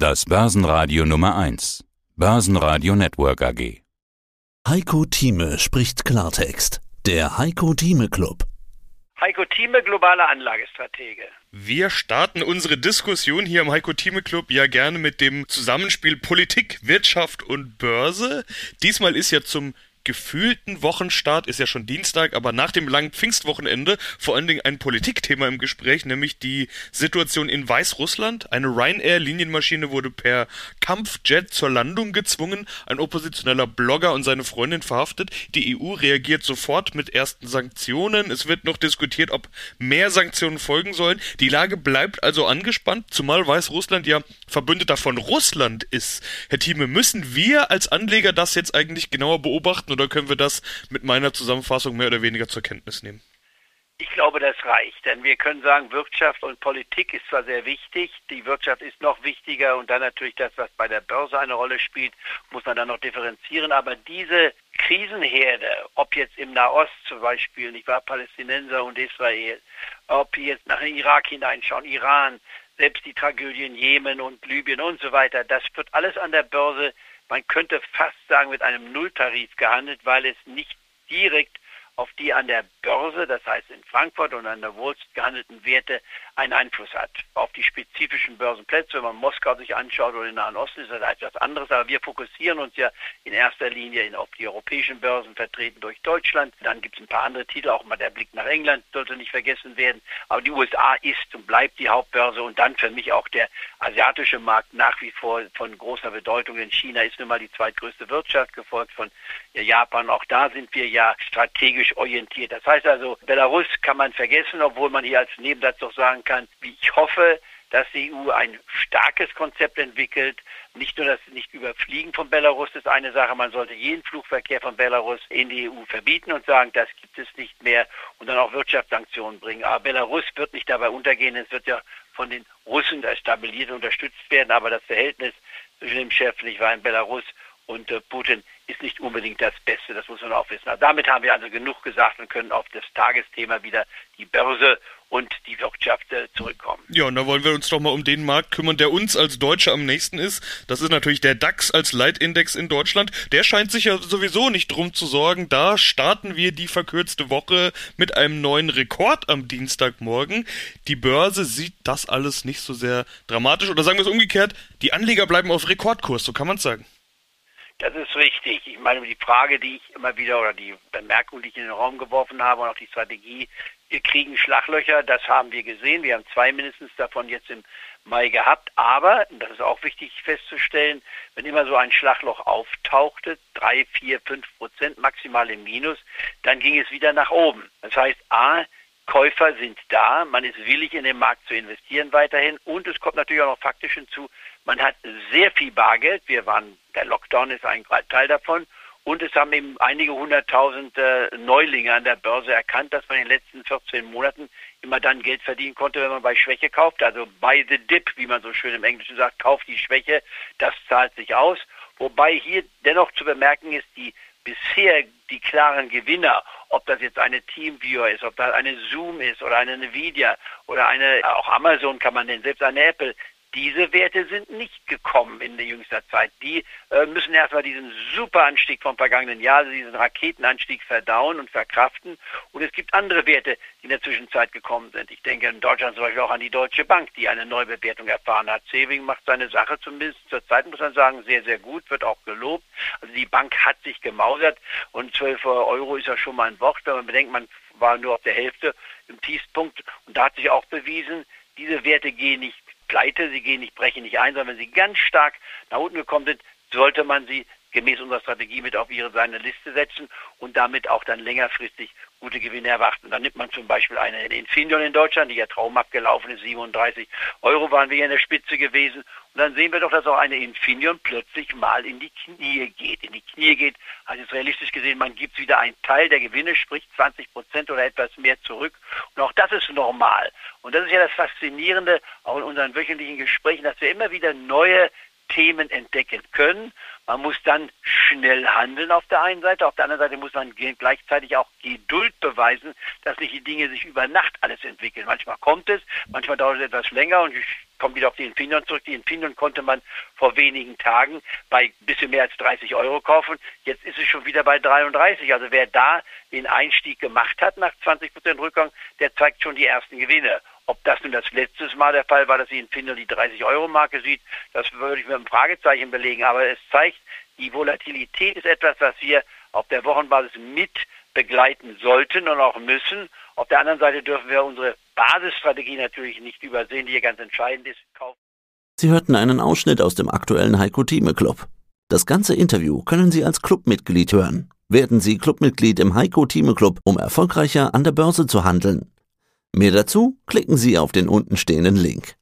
Das Börsenradio Nummer 1. Börsenradio Network AG. Heiko Thieme spricht Klartext. Der Heiko Thieme Club. Heiko Thieme, globaler Anlagestratege. Wir starten unsere Diskussion hier im Heiko Thieme Club ja gerne mit dem Zusammenspiel Politik, Wirtschaft und Börse. Diesmal ist ja zum gefühlten Wochenstart ist ja schon Dienstag, aber nach dem langen Pfingstwochenende vor allen Dingen ein Politikthema im Gespräch, nämlich die Situation in Weißrussland. Eine Ryanair-Linienmaschine wurde per Kampfjet zur Landung gezwungen, ein oppositioneller Blogger und seine Freundin verhaftet. Die EU reagiert sofort mit ersten Sanktionen. Es wird noch diskutiert, ob mehr Sanktionen folgen sollen. Die Lage bleibt also angespannt, zumal Weißrussland ja Verbündeter von Russland ist. Herr Thieme, müssen wir als Anleger das jetzt eigentlich genauer beobachten oder können wir das mit meiner Zusammenfassung mehr oder weniger zur Kenntnis nehmen? Ich glaube, das reicht, denn wir können sagen, Wirtschaft und Politik ist zwar sehr wichtig, die Wirtschaft ist noch wichtiger und dann natürlich das, was bei der Börse eine Rolle spielt, muss man dann noch differenzieren, aber diese Krisenherde, ob jetzt im Nahost zum Beispiel, nicht wahr, Palästinenser und Israel, ob jetzt nach Irak hineinschauen, Iran, selbst die Tragödien Jemen und Libyen und so weiter, das wird alles an der Börse man könnte fast sagen, mit einem Nulltarif gehandelt, weil es nicht direkt auf die an der Börse, das heißt in Frankfurt und an der Wall Street gehandelten Werte, einen Einfluss hat. Auf die spezifischen Börsenplätze, wenn man Moskau sich anschaut oder den Nahen Osten, ist das etwas anderes. Aber wir fokussieren uns ja in erster Linie auf die europäischen Börsen, vertreten durch Deutschland. Dann gibt es ein paar andere Titel, auch mal der Blick nach England sollte nicht vergessen werden. Aber die USA ist und bleibt die Hauptbörse und dann für mich auch der asiatische Markt nach wie vor von großer Bedeutung. Denn China ist nun mal die zweitgrößte Wirtschaft, gefolgt von Japan. Auch da sind wir ja strategisch orientiert. Das heißt also, Belarus kann man vergessen, obwohl man hier als Nebensatz doch sagen kann, wie ich hoffe, dass die EU ein starkes Konzept entwickelt. Nicht nur das nicht überfliegen von Belarus ist eine Sache, man sollte jeden Flugverkehr von Belarus in die EU verbieten und sagen, das gibt es nicht mehr und dann auch Wirtschaftssanktionen bringen. Aber Belarus wird nicht dabei untergehen, es wird ja von den Russen stabiliert und unterstützt werden, aber das Verhältnis zwischen dem Chef, nicht wahr, in Belarus und äh, Putin ist nicht unbedingt das Beste, das muss man auch wissen. Also damit haben wir also genug gesagt und können auf das Tagesthema wieder die Börse und die Wirtschaft äh, zurückkommen. Ja, und da wollen wir uns doch mal um den Markt kümmern, der uns als Deutsche am nächsten ist. Das ist natürlich der DAX als Leitindex in Deutschland. Der scheint sich ja sowieso nicht drum zu sorgen. Da starten wir die verkürzte Woche mit einem neuen Rekord am Dienstagmorgen. Die Börse sieht das alles nicht so sehr dramatisch. Oder sagen wir es umgekehrt, die Anleger bleiben auf Rekordkurs, so kann man es sagen. Das ist richtig. Ich meine, die Frage, die ich immer wieder oder die Bemerkung, die ich in den Raum geworfen habe und auch die Strategie, wir kriegen Schlaglöcher, das haben wir gesehen. Wir haben zwei mindestens davon jetzt im Mai gehabt. Aber, das ist auch wichtig festzustellen, wenn immer so ein Schlagloch auftauchte, drei, vier, fünf Prozent maximal im Minus, dann ging es wieder nach oben. Das heißt, A, Käufer sind da, man ist willig in den Markt zu investieren weiterhin. Und es kommt natürlich auch noch faktisch hinzu, man hat sehr viel Bargeld, wir waren, der Lockdown ist ein Teil davon. Und es haben eben einige hunderttausend äh, Neulinge an der Börse erkannt, dass man in den letzten 14 Monaten immer dann Geld verdienen konnte, wenn man bei Schwäche kauft. Also buy the dip, wie man so schön im Englischen sagt, kauft die Schwäche, das zahlt sich aus. Wobei hier dennoch zu bemerken ist, die bisher die klaren Gewinner, ob das jetzt eine Teamviewer ist, ob das eine Zoom ist oder eine Nvidia oder eine, auch Amazon kann man nennen, selbst eine Apple, diese Werte sind nicht gekommen in der jüngster Zeit. Die äh, müssen erstmal diesen super Anstieg vom vergangenen Jahr, also diesen Raketenanstieg verdauen und verkraften. Und es gibt andere Werte, die in der Zwischenzeit gekommen sind. Ich denke in Deutschland zum Beispiel auch an die Deutsche Bank, die eine Neubewertung erfahren hat. Saving macht seine Sache zumindest zur Zeit, muss man sagen, sehr, sehr gut, wird auch gelobt. Also die Bank hat sich gemausert und 12 Euro ist ja schon mal ein Wort, wenn man bedenkt, man war nur auf der Hälfte im Tiefpunkt. Und da hat sich auch bewiesen, diese Werte gehen nicht pleite, sie gehen nicht, brechen nicht ein, sondern wenn sie ganz stark nach unten gekommen sind, sollte man sie gemäß unserer Strategie mit auf ihre seine Liste setzen und damit auch dann längerfristig gute Gewinne erwarten. Dann nimmt man zum Beispiel eine Infineon in Deutschland, die ja traumhaft gelaufen ist, 37 Euro waren wir hier in der Spitze gewesen. Und dann sehen wir doch, dass auch eine Infineon plötzlich mal in die Knie geht. In die Knie geht, heißt es realistisch gesehen, man gibt wieder einen Teil der Gewinne, sprich 20 Prozent oder etwas mehr zurück. Und auch das ist normal. Und das ist ja das Faszinierende, auch in unseren wöchentlichen Gesprächen, dass wir immer wieder neue Themen entdecken können. Man muss dann schnell handeln auf der einen Seite, auf der anderen Seite muss man gleichzeitig auch Geduld beweisen, dass nicht die Dinge sich über Nacht alles entwickeln. Manchmal kommt es, manchmal dauert es etwas länger und ich komme wieder auf die Infineon zurück. Die Infineon konnte man vor wenigen Tagen bei ein bisschen mehr als 30 Euro kaufen. Jetzt ist es schon wieder bei 33. Also wer da den Einstieg gemacht hat nach 20 Prozent Rückgang, der zeigt schon die ersten Gewinne. Ob das nun das letzte Mal der Fall war, dass sie in Finder die 30-Euro-Marke sieht, das würde ich mit einem Fragezeichen belegen. Aber es zeigt, die Volatilität ist etwas, was wir auf der Wochenbasis mit begleiten sollten und auch müssen. Auf der anderen Seite dürfen wir unsere Basisstrategie natürlich nicht übersehen, die hier ganz entscheidend ist. Sie hörten einen Ausschnitt aus dem aktuellen Heiko Thieme Club. Das ganze Interview können Sie als Clubmitglied hören. Werden Sie Clubmitglied im Heiko Thieme Club, um erfolgreicher an der Börse zu handeln. Mehr dazu klicken Sie auf den untenstehenden Link.